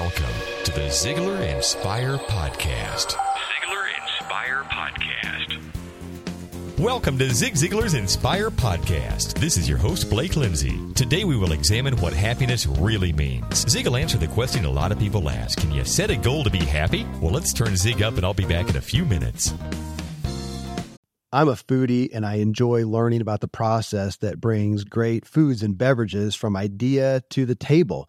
Welcome to the Ziglar Inspire Podcast. Ziglar Inspire Podcast. Welcome to Zig Ziglar's Inspire Podcast. This is your host, Blake Lindsay. Today we will examine what happiness really means. Zig will answer the question a lot of people ask Can you set a goal to be happy? Well, let's turn Zig up and I'll be back in a few minutes. I'm a foodie and I enjoy learning about the process that brings great foods and beverages from idea to the table.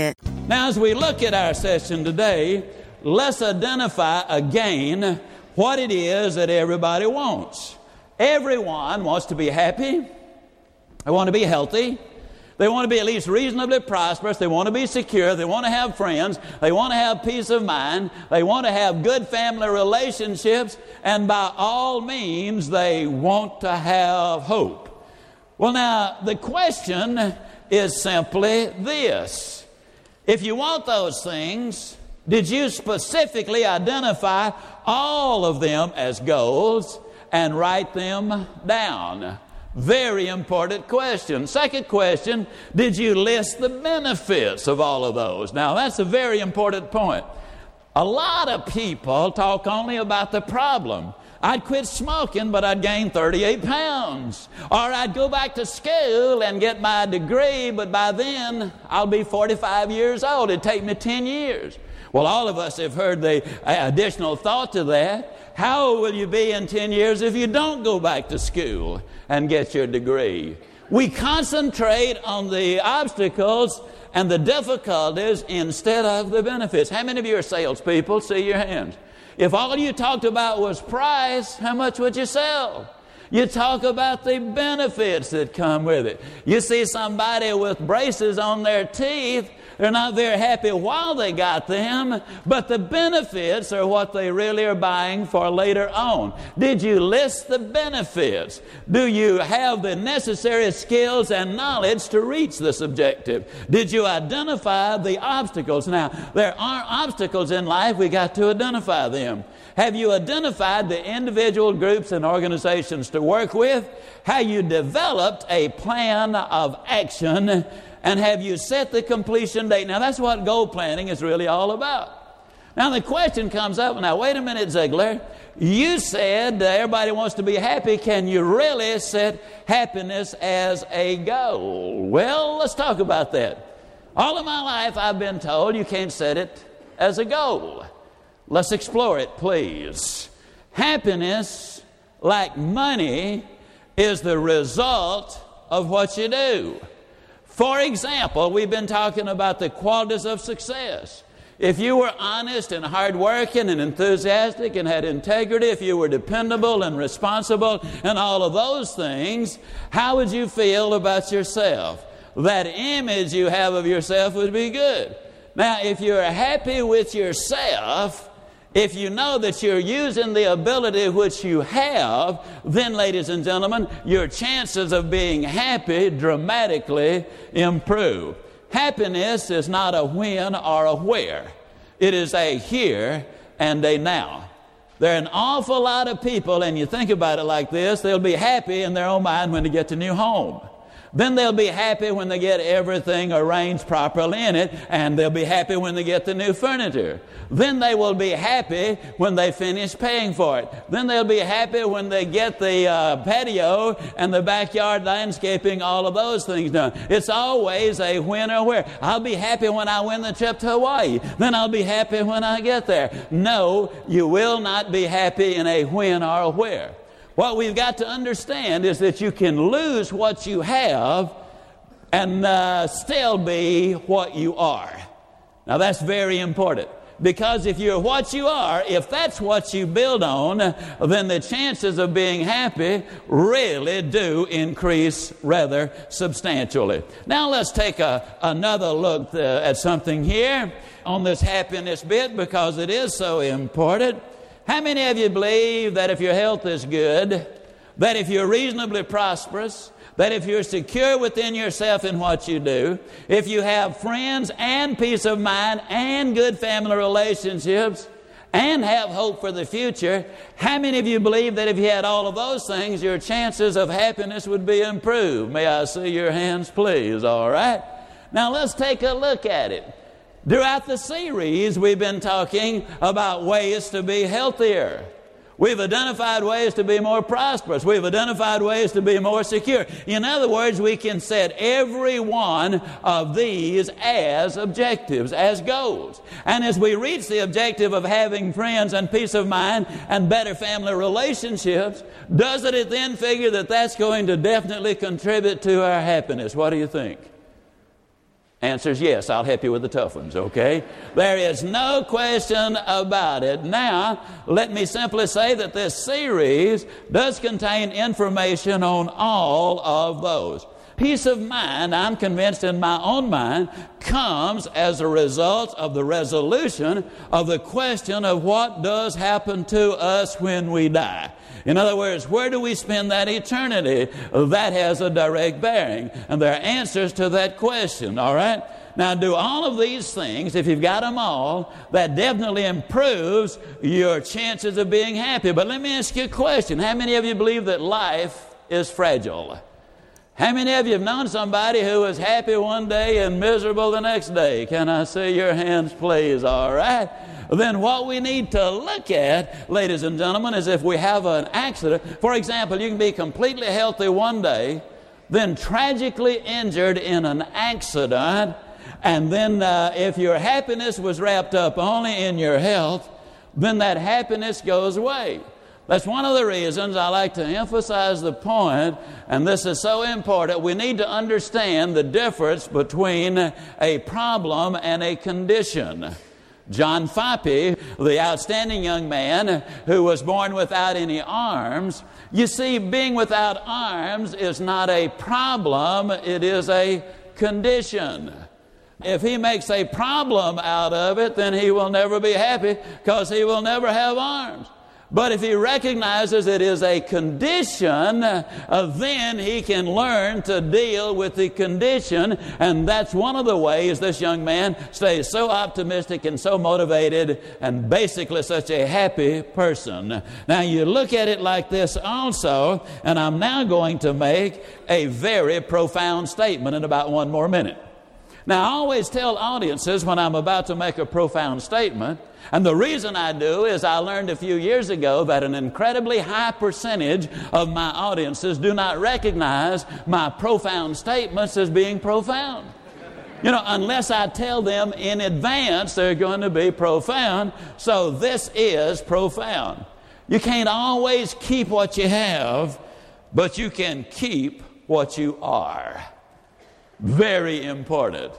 Now, as we look at our session today, let's identify again what it is that everybody wants. Everyone wants to be happy, they want to be healthy, they want to be at least reasonably prosperous. They want to be secure. They want to have friends. They want to have peace of mind. They want to have good family relationships. And by all means, they want to have hope. Well, now, the question is simply this if you want those things, did you specifically identify all of them as goals and write them down? Very important question. Second question, did you list the benefits of all of those? Now, that's a very important point. A lot of people talk only about the problem. I'd quit smoking, but I'd gain 38 pounds. Or I'd go back to school and get my degree, but by then I'll be 45 years old. It'd take me 10 years. Well, all of us have heard the additional thought to that. How old will you be in 10 years if you don't go back to school and get your degree? We concentrate on the obstacles and the difficulties instead of the benefits. How many of you are salespeople? See your hands. If all you talked about was price, how much would you sell? You talk about the benefits that come with it. You see somebody with braces on their teeth, they're not very happy while they got them, but the benefits are what they really are buying for later on. Did you list the benefits? Do you have the necessary skills and knowledge to reach this objective? Did you identify the obstacles? Now, there are obstacles in life, we got to identify them. Have you identified the individual groups and organizations to work with? Have you developed a plan of action? And have you set the completion date? Now, that's what goal planning is really all about. Now, the question comes up now, wait a minute, Ziglar. You said everybody wants to be happy. Can you really set happiness as a goal? Well, let's talk about that. All of my life, I've been told you can't set it as a goal. Let's explore it, please. Happiness, like money, is the result of what you do. For example, we've been talking about the qualities of success. If you were honest and hardworking and enthusiastic and had integrity, if you were dependable and responsible and all of those things, how would you feel about yourself? That image you have of yourself would be good. Now, if you're happy with yourself, if you know that you're using the ability which you have, then, ladies and gentlemen, your chances of being happy dramatically improve. Happiness is not a when or a where, it is a here and a now. There are an awful lot of people, and you think about it like this, they'll be happy in their own mind when they get to new home. Then they'll be happy when they get everything arranged properly in it, and they'll be happy when they get the new furniture. Then they will be happy when they finish paying for it. Then they'll be happy when they get the uh, patio and the backyard landscaping, all of those things done. It's always a when or where. I'll be happy when I win the trip to Hawaii. Then I'll be happy when I get there. No, you will not be happy in a when or where. What we've got to understand is that you can lose what you have and uh, still be what you are. Now, that's very important. Because if you're what you are, if that's what you build on, then the chances of being happy really do increase rather substantially. Now let's take a, another look uh, at something here on this happiness bit because it is so important. How many of you believe that if your health is good, that if you're reasonably prosperous, that if you're secure within yourself in what you do, if you have friends and peace of mind and good family relationships, and have hope for the future, how many of you believe that if you had all of those things, your chances of happiness would be improved? May I see your hands, please? All right. Now let's take a look at it. Throughout the series, we've been talking about ways to be healthier. We've identified ways to be more prosperous. We've identified ways to be more secure. In other words, we can set every one of these as objectives, as goals. And as we reach the objective of having friends and peace of mind and better family relationships, doesn't it then figure that that's going to definitely contribute to our happiness? What do you think? Answer is yes, I'll help you with the tough ones, okay? There is no question about it. Now, let me simply say that this series does contain information on all of those. Peace of mind, I'm convinced in my own mind, comes as a result of the resolution of the question of what does happen to us when we die. In other words, where do we spend that eternity? That has a direct bearing. And there are answers to that question, all right? Now, do all of these things, if you've got them all, that definitely improves your chances of being happy. But let me ask you a question. How many of you believe that life is fragile? How many of you have known somebody who was happy one day and miserable the next day? Can I see your hands, please? All right then what we need to look at, ladies and gentlemen, is if we have an accident. For example, you can be completely healthy one day, then tragically injured in an accident, and then uh, if your happiness was wrapped up only in your health, then that happiness goes away. That's one of the reasons I like to emphasize the point, and this is so important. We need to understand the difference between a problem and a condition. John Foppe, the outstanding young man who was born without any arms. You see, being without arms is not a problem, it is a condition. If he makes a problem out of it, then he will never be happy because he will never have arms. But if he recognizes it is a condition, uh, then he can learn to deal with the condition. And that's one of the ways this young man stays so optimistic and so motivated and basically such a happy person. Now, you look at it like this also, and I'm now going to make a very profound statement in about one more minute. Now, I always tell audiences when I'm about to make a profound statement, and the reason I do is I learned a few years ago that an incredibly high percentage of my audiences do not recognize my profound statements as being profound. You know, unless I tell them in advance they're going to be profound. So this is profound. You can't always keep what you have, but you can keep what you are. Very important.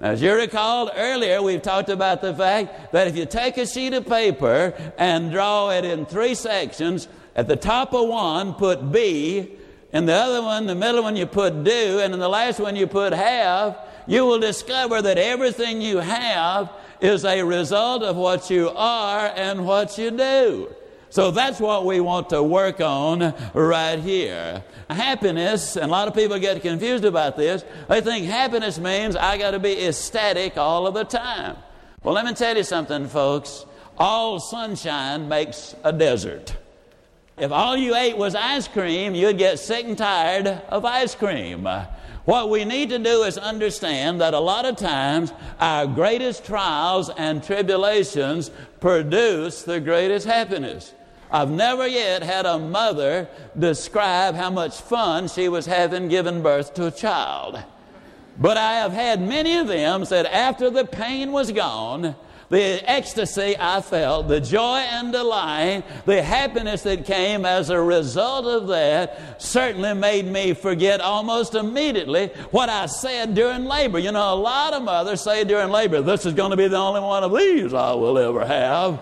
As you recall earlier, we've talked about the fact that if you take a sheet of paper and draw it in three sections, at the top of one put B, in the other one, the middle one, you put do, and in the last one, you put have, you will discover that everything you have is a result of what you are and what you do. So that's what we want to work on right here. Happiness, and a lot of people get confused about this. They think happiness means I got to be ecstatic all of the time. Well, let me tell you something, folks. all sunshine makes a desert. If all you ate was ice cream, you'd get sick and tired of ice cream. What we need to do is understand that a lot of times our greatest trials and tribulations produce the greatest happiness. I've never yet had a mother describe how much fun she was having giving birth to a child. But I have had many of them said after the pain was gone, the ecstasy I felt, the joy and delight, the happiness that came as a result of that certainly made me forget almost immediately what I said during labor. You know, a lot of mothers say during labor, this is going to be the only one of these I will ever have.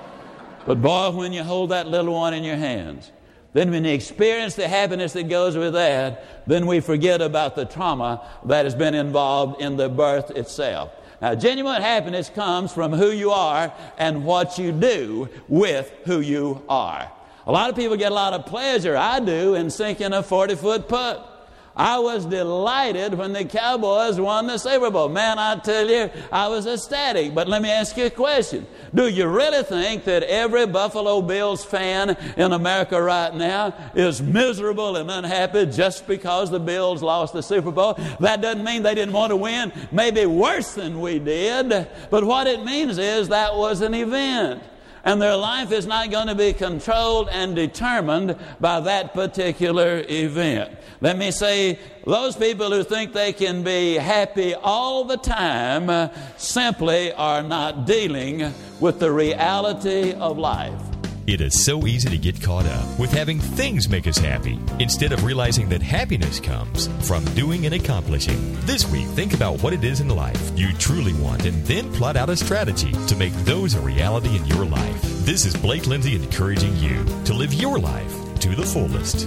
But boy, when you hold that little one in your hands, then when you experience the happiness that goes with that, then we forget about the trauma that has been involved in the birth itself. Now, genuine happiness comes from who you are and what you do with who you are. A lot of people get a lot of pleasure, I do, in sinking a 40 foot putt. I was delighted when the Cowboys won the Super Bowl. Man, I tell you, I was ecstatic. But let me ask you a question. Do you really think that every Buffalo Bills fan in America right now is miserable and unhappy just because the Bills lost the Super Bowl? That doesn't mean they didn't want to win, maybe worse than we did. But what it means is that was an event and their life is not going to be controlled and determined by that particular event. Let me say, those people who think they can be happy all the time simply are not dealing with the reality of life. It is so easy to get caught up with having things make us happy instead of realizing that happiness comes from doing and accomplishing. This week, think about what it is in life you truly want and then plot out a strategy to make those a reality in your life. This is Blake Lindsay encouraging you to live your life to the fullest.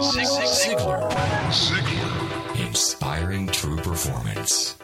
Ziglar. Ziglar. Inspiring true performance.